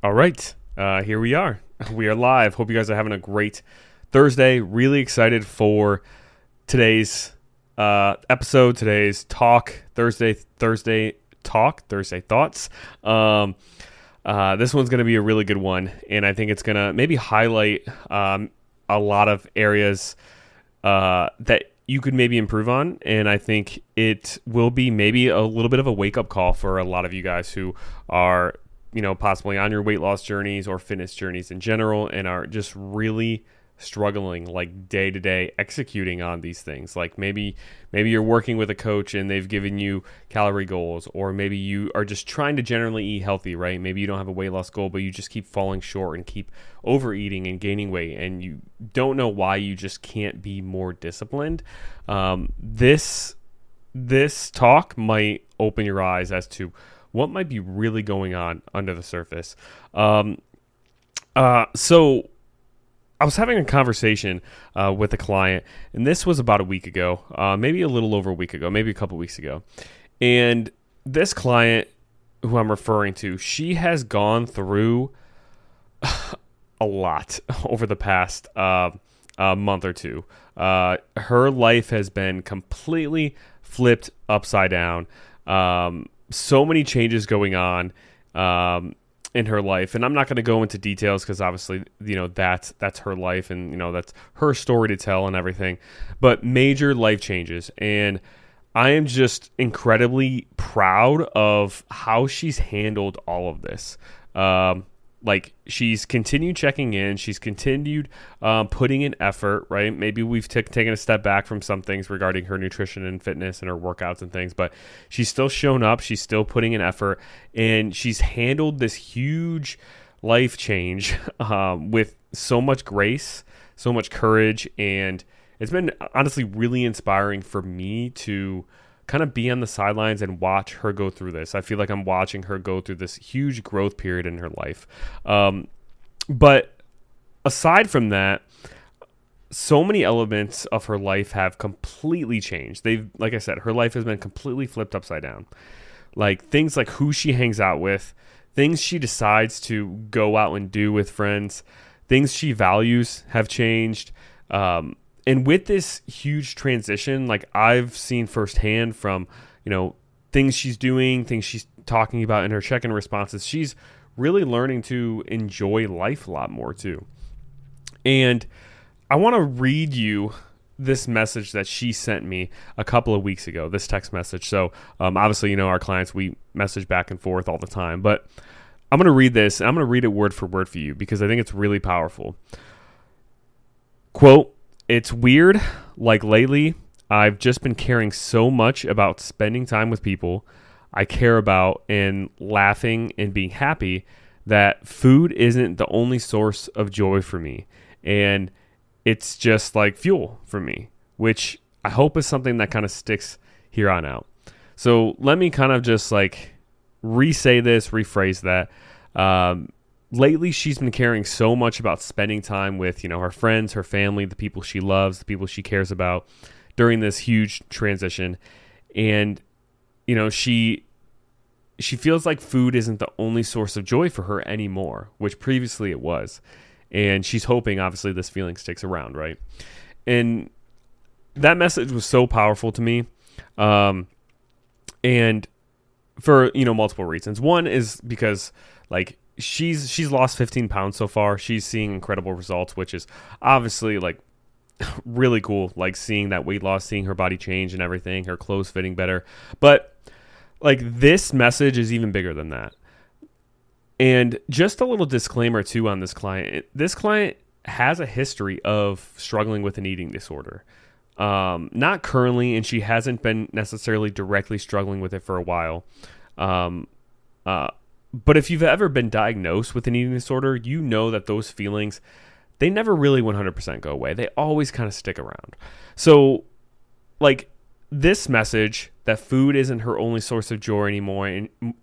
All right, uh, here we are. We are live. Hope you guys are having a great Thursday. Really excited for today's uh, episode, today's talk, Thursday, Thursday talk, Thursday thoughts. Um, uh, this one's going to be a really good one, and I think it's going to maybe highlight um, a lot of areas uh, that you could maybe improve on. And I think it will be maybe a little bit of a wake up call for a lot of you guys who are you know, possibly on your weight loss journeys or fitness journeys in general and are just really struggling like day to day executing on these things. Like maybe maybe you're working with a coach and they've given you calorie goals or maybe you are just trying to generally eat healthy right? Maybe you don't have a weight loss goal but you just keep falling short and keep overeating and gaining weight and you don't know why you just can't be more disciplined. Um, this this talk might open your eyes as to what might be really going on under the surface. Um, uh, so I was having a conversation uh, with a client, and this was about a week ago, uh, maybe a little over a week ago, maybe a couple weeks ago. And this client, who I'm referring to, she has gone through a lot over the past uh, month or two. Uh, her life has been completely flipped upside down. Um, so many changes going on um, in her life, and I'm not going to go into details because obviously, you know, that's that's her life, and you know, that's her story to tell and everything. But major life changes, and I am just incredibly proud of how she's handled all of this. Um, like she's continued checking in. She's continued um, putting in effort right? Maybe we've t- taken a step back from some things regarding her nutrition and fitness and her workouts and things but she's still shown up. She's still putting in effort and she's handled this huge life change um, with so much grace so much courage and it's been honestly really inspiring for me to kind of be on the sidelines and watch her go through this. I feel like I'm watching her go through this huge growth period in her life. Um, but aside from that, so many elements of her life have completely changed. They've, like I said, her life has been completely flipped upside down. Like things like who she hangs out with, things she decides to go out and do with friends, things she values have changed. Um, and with this huge transition, like I've seen firsthand from, you know, things she's doing, things she's talking about in her check-in responses, she's really learning to enjoy life a lot more too. And I want to read you this message that she sent me a couple of weeks ago, this text message. So, um, obviously, you know, our clients, we message back and forth all the time, but I'm going to read this. I'm going to read it word for word for you because I think it's really powerful. Quote, it's weird. Like lately, I've just been caring so much about spending time with people I care about and laughing and being happy that food isn't the only source of joy for me. And it's just like fuel for me, which I hope is something that kind of sticks here on out. So let me kind of just like re say this, rephrase that. Um, lately she's been caring so much about spending time with you know her friends her family the people she loves the people she cares about during this huge transition. And you know she she feels like food isn't the only source of joy for her anymore which previously it was. And she's hoping obviously this feeling sticks around right? And that message was so powerful to me. Um and for you know multiple reasons. One is because like she's she's lost 15 pounds so far. She's seeing incredible results, which is obviously like really cool. Like seeing that weight loss, seeing her body change and everything, her clothes fitting better. But like this message is even bigger than that. And just a little disclaimer too on this client. This client has a history of struggling with an eating disorder. Um, not currently, and she hasn't been necessarily directly struggling with it for a while. Um, uh, but if you've ever been diagnosed with an eating disorder, you know that those feelings they never really 100% go away. They always kind of stick around. So like this message that food isn't her only source of joy anymore and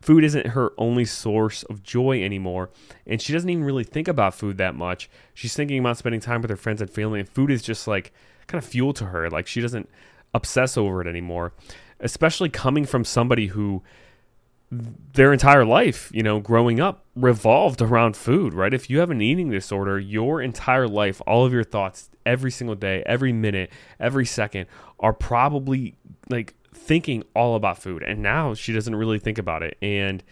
food isn't her only source of joy anymore and she doesn't even really think about food that much. She's thinking about spending time with her friends and family and food is just like kind of fuel to her. Like she doesn't obsess over it anymore. Especially coming from somebody who their entire life, you know, growing up revolved around food, right? If you have an eating disorder, your entire life, all of your thoughts every single day, every minute, every second are probably like thinking all about food. And now she doesn't really think about it and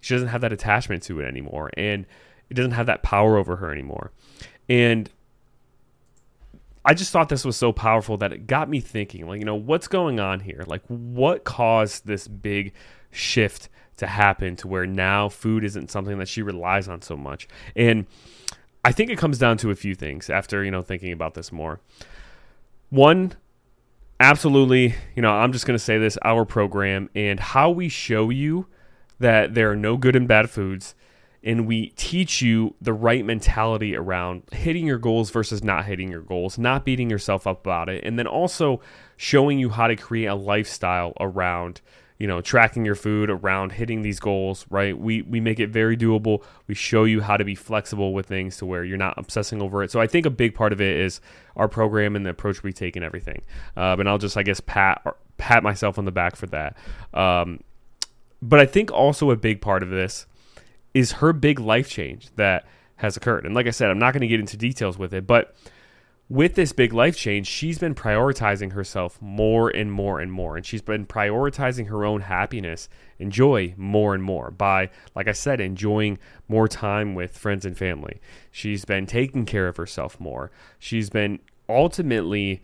she doesn't have that attachment to it anymore and it doesn't have that power over her anymore. And I just thought this was so powerful that it got me thinking, like, you know, what's going on here? Like, what caused this big shift to happen to where now food isn't something that she relies on so much. And I think it comes down to a few things after, you know, thinking about this more. One, absolutely, you know, I'm just going to say this our program and how we show you that there are no good and bad foods and we teach you the right mentality around hitting your goals versus not hitting your goals, not beating yourself up about it, and then also showing you how to create a lifestyle around you know tracking your food around hitting these goals right? We we make it very doable. We show you how to be flexible with things to where you're not obsessing over it. So i think a big part of it is our program and the approach we take and everything. Uh, and i'll just i guess pat pat myself on the back for that. Um, but i think also a big part of this is her big life change that has occurred. And like i said i'm not going to get into details with it but with this big life change, she's been prioritizing herself more and more and more. And she's been prioritizing her own happiness and joy more and more by, like I said, enjoying more time with friends and family. She's been taking care of herself more. She's been ultimately,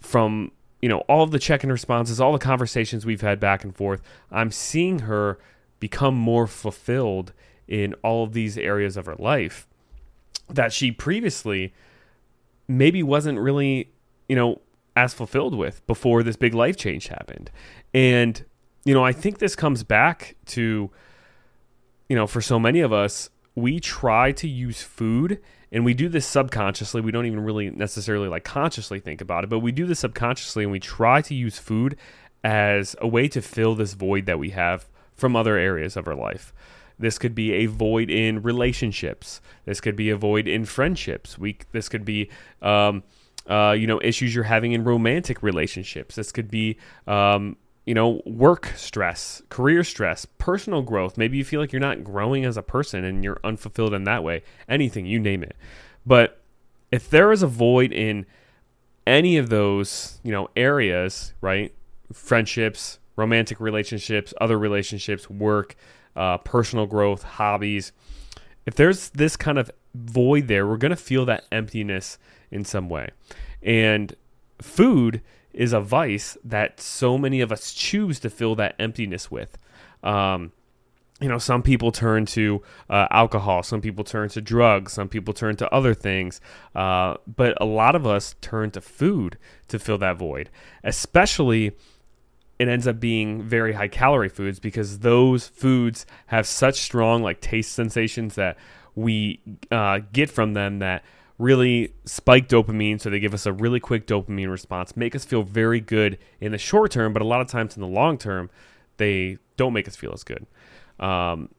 from you know all of the check-in responses, all the conversations we've had back and forth, I'm seeing her become more fulfilled in all of these areas of her life that she previously maybe wasn't really, you know, as fulfilled with before this big life change happened. And, you know, I think this comes back to, you know, for so many of us, we try to use food and we do this subconsciously. We don't even really necessarily like consciously think about it, but we do this subconsciously and we try to use food as a way to fill this void that we have from other areas of our life. This could be a void in relationships. This could be a void in friendships. We this could be um, uh, you know issues you're having in romantic relationships. This could be um, you know work stress, career stress, personal growth. Maybe you feel like you're not growing as a person and you're unfulfilled in that way. Anything you name it. But if there is a void in any of those you know areas, right? Friendships, romantic relationships, other relationships, work, uh, personal growth, hobbies. If there's this kind of void there, we're going to feel that emptiness in some way. And food is a vice that so many of us choose to fill that emptiness with. Um, you know, some people turn to uh, alcohol, some people turn to drugs, some people turn to other things, uh, but a lot of us turn to food to fill that void, especially it ends up being very high calorie foods because those foods have such strong like taste sensations that we uh, get from them that really spike dopamine. So they give us a really quick dopamine response make us feel very good in the short term but a lot of times in the long term they don't make us feel as good. Um,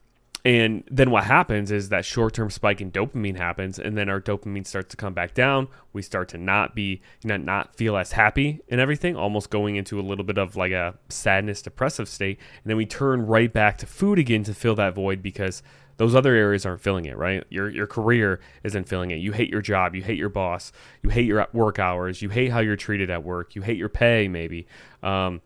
and then what happens is that short term spike in dopamine happens, and then our dopamine starts to come back down. We start to not be, you know, not feel as happy and everything, almost going into a little bit of like a sadness, depressive state. And then we turn right back to food again to fill that void because those other areas aren't filling it, right? Your your career isn't filling it. You hate your job, you hate your boss, you hate your work hours, you hate how you're treated at work, you hate your pay, maybe. Um,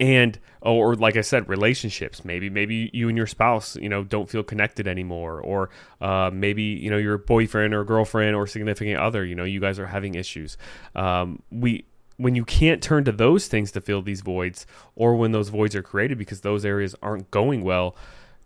and oh, or like I said, relationships. Maybe maybe you and your spouse, you know, don't feel connected anymore, or uh, maybe you know your boyfriend or girlfriend or significant other. You know, you guys are having issues. Um, we when you can't turn to those things to fill these voids, or when those voids are created because those areas aren't going well,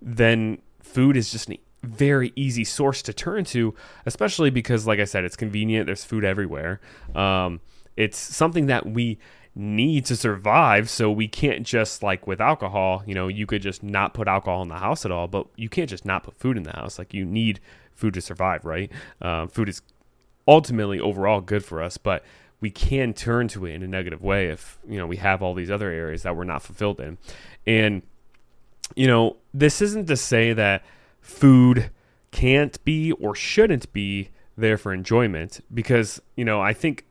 then food is just an very easy source to turn to, especially because, like I said, it's convenient. There's food everywhere. Um, it's something that we need to survive. So we can't just like with alcohol, you know, you could just not put alcohol in the house at all, but you can't just not put food in the house. Like you need food to survive, right? Um, food is ultimately overall good for us, but we can turn to it in a negative way if you know we have all these other areas that we're not fulfilled in. And you know, this isn't to say that food can't be or shouldn't be there for enjoyment because you know I think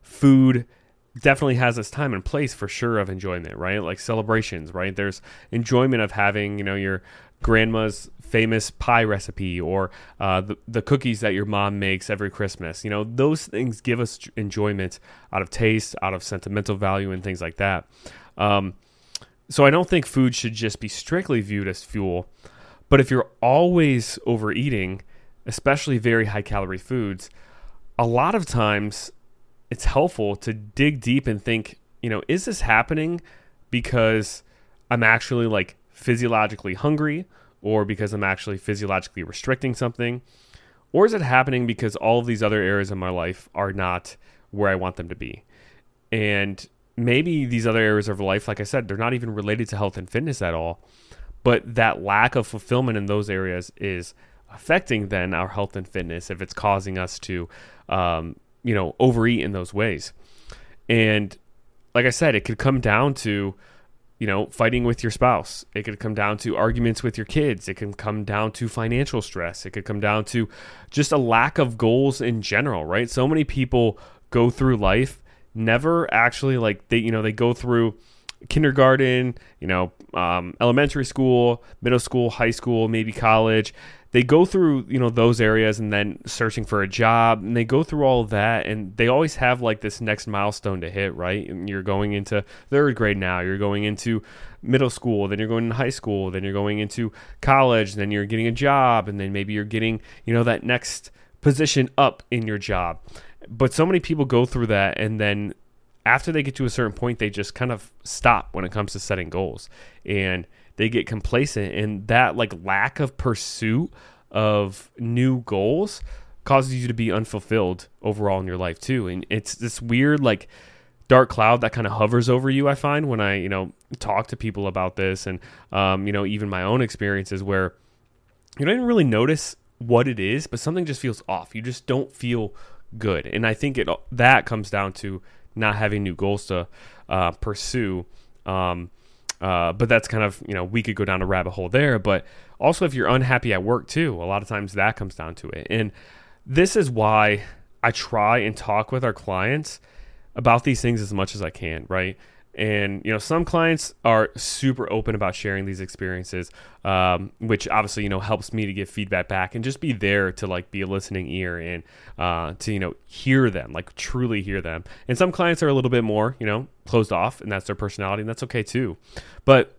food definitely has its time and place for sure of enjoyment, right? Like celebrations, right? There's enjoyment of having, you know, your grandma's famous pie recipe or uh, the, the cookies that your mom makes every Christmas. You know, those things give us enjoyment out of taste, out of sentimental value, and things like that. Um, so I don't think food should just be strictly viewed as fuel. But if you're always overeating, especially very high calorie foods, a lot of times it's helpful to dig deep and think, you know, is this happening because I'm actually like physiologically hungry or because I'm actually physiologically restricting something? Or is it happening because all of these other areas of my life are not where I want them to be? And maybe these other areas of life, like I said, they're not even related to health and fitness at all. But that lack of fulfillment in those areas is affecting then our health and fitness if it's causing us to, um, you know, overeat in those ways. And like I said, it could come down to, you know, fighting with your spouse. It could come down to arguments with your kids. It can come down to financial stress. It could come down to just a lack of goals in general, right? So many people go through life never actually like they, you know, they go through kindergarten, you know, um, elementary school, middle school, high school, maybe college. They go through, you know, those areas and then searching for a job and they go through all that and they always have like this next milestone to hit, right? And you're going into third grade now, you're going into middle school, then you're going to high school, then you're going into college, then you're getting a job, and then maybe you're getting, you know, that next position up in your job. But so many people go through that and then after they get to a certain point, they just kind of stop when it comes to setting goals and they get complacent. And that like lack of pursuit of new goals causes you to be unfulfilled overall in your life too. And it's this weird like dark cloud that kind of hovers over you. I find when I you know talk to people about this and um, you know even my own experiences where you don't even really notice what it is, but something just feels off. You just don't feel good. And I think it that comes down to not having new goals to uh, pursue. Um, uh, but that's kind of you know we could go down a rabbit hole there. But also if you're unhappy at work too, a lot of times that comes down to it. And this is why I try and talk with our clients about these things as much as I can. Right? And you know, some clients are super open about sharing these experiences, um, which obviously you know helps me to give feedback back and just be there to like be a listening ear and uh, to you know hear them, like truly hear them. And some clients are a little bit more you know closed off, and that's their personality, and that's okay too. But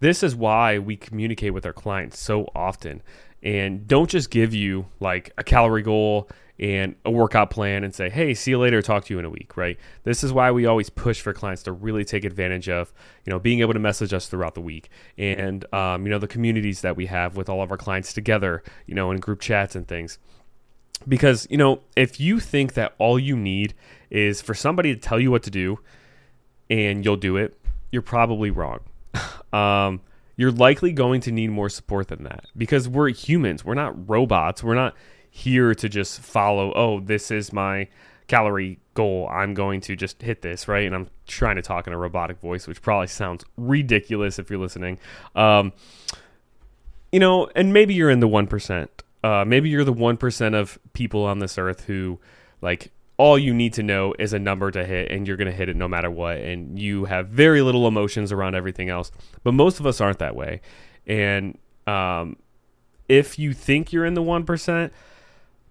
this is why we communicate with our clients so often, and don't just give you like a calorie goal and a workout plan and say, hey, see you later, talk to you in a week, right? This is why we always push for clients to really take advantage of, you know, being able to message us throughout the week and, um, you know, the communities that we have with all of our clients together, you know, in group chats and things. Because, you know, if you think that all you need is for somebody to tell you what to do and you'll do it, you're probably wrong. um, you're likely going to need more support than that because we're humans. We're not robots. We're not here to just follow, oh, this is my calorie goal. I'm going to just hit this, right? And I'm trying to talk in a robotic voice, which probably sounds ridiculous if you're listening. Um, you know, and maybe you're in the 1%. Uh, maybe you're the 1% of people on this earth who, like, all you need to know is a number to hit and you're going to hit it no matter what. And you have very little emotions around everything else. But most of us aren't that way. And um, if you think you're in the 1%,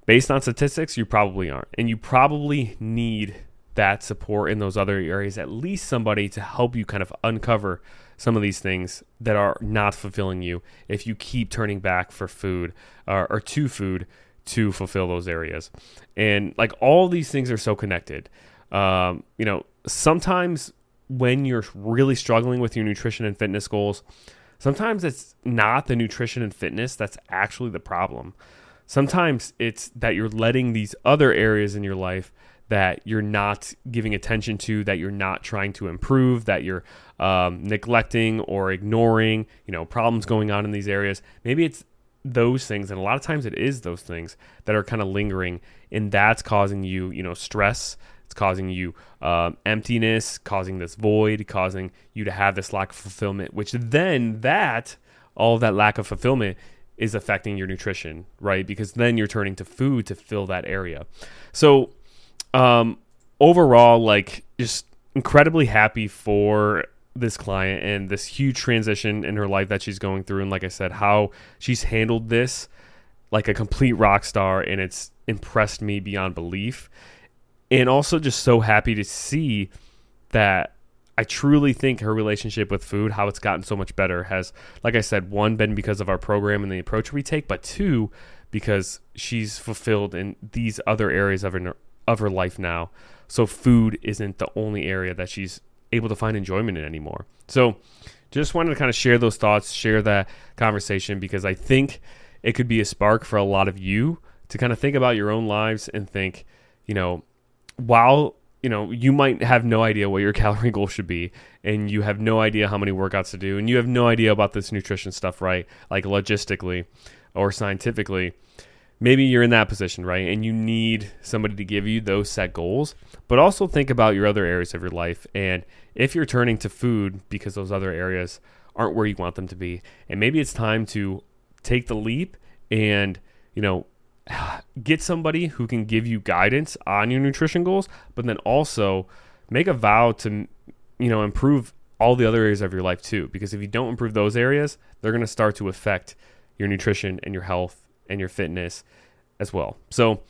based on statistics, you probably aren't. And you probably need that support in those other areas, at least somebody to help you kind of uncover some of these things that are not fulfilling you if you keep turning back for food uh, or to food to fulfill those areas. And like all these things are so connected. Um, you know, sometimes when you're really struggling with your nutrition and fitness goals, sometimes it's not the nutrition and fitness that's actually the problem. Sometimes it's that you're letting these other areas in your life that you're not giving attention to, that you're not trying to improve, that you're um, neglecting or ignoring, you know, problems going on in these areas. Maybe it's those things, and a lot of times it is those things that are kind of lingering, and that's causing you, you know, stress. It's causing you um, emptiness, causing this void, causing you to have this lack of fulfillment, which then that, all that lack of fulfillment is affecting your nutrition, right? Because then you're turning to food to fill that area. So, um, overall, like just incredibly happy for this client and this huge transition in her life that she's going through. And like I said, how she's handled this like a complete rock star, and it's impressed me beyond belief. And also, just so happy to see that I truly think her relationship with food, how it's gotten so much better, has, like I said, one, been because of our program and the approach we take, but two, because she's fulfilled in these other areas of her, of her life now. So food isn't the only area that she's able to find enjoyment in anymore. So just wanted to kind of share those thoughts, share that conversation because I think it could be a spark for a lot of you to kind of think about your own lives and think, you know, while you know you might have no idea what your calorie goal should be and you have no idea how many workouts to do and you have no idea about this nutrition stuff right like logistically or scientifically maybe you're in that position right and you need somebody to give you those set goals but also think about your other areas of your life and if you're turning to food because those other areas aren't where you want them to be and maybe it's time to take the leap and you know get somebody who can give you guidance on your nutrition goals, but then also make a vow to, you know, improve all the other areas of your life too. Because if you don't improve those areas, they're going to start to affect your nutrition and your health and your fitness as well. So,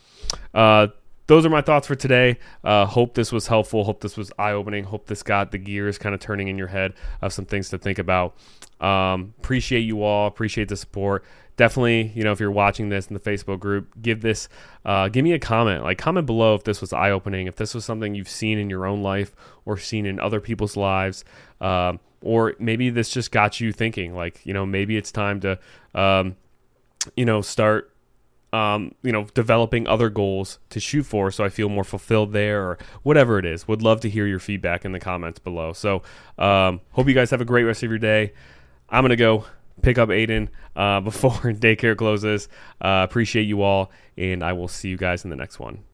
uh, those are my thoughts for today. Uh, hope this was helpful. Hope this was eye opening. Hope this got the gears kind of turning in your head of some things to think about. Um, appreciate you all. Appreciate the support definitely, you know, if you're watching this in the Facebook group, give this, uh, give me a comment. Like, comment below if this was eye opening, if this was something you've seen in your own life or seen in other people's lives, um, or maybe this just got you thinking. Like, you know, maybe it's time to, um, you know, start. Um, you know, developing other goals to shoot for so I feel more fulfilled there or whatever it is. Would love to hear your feedback in the comments below. So, um, hope you guys have a great rest of your day. I'm going to go pick up Aiden uh, before daycare closes. Uh, appreciate you all, and I will see you guys in the next one.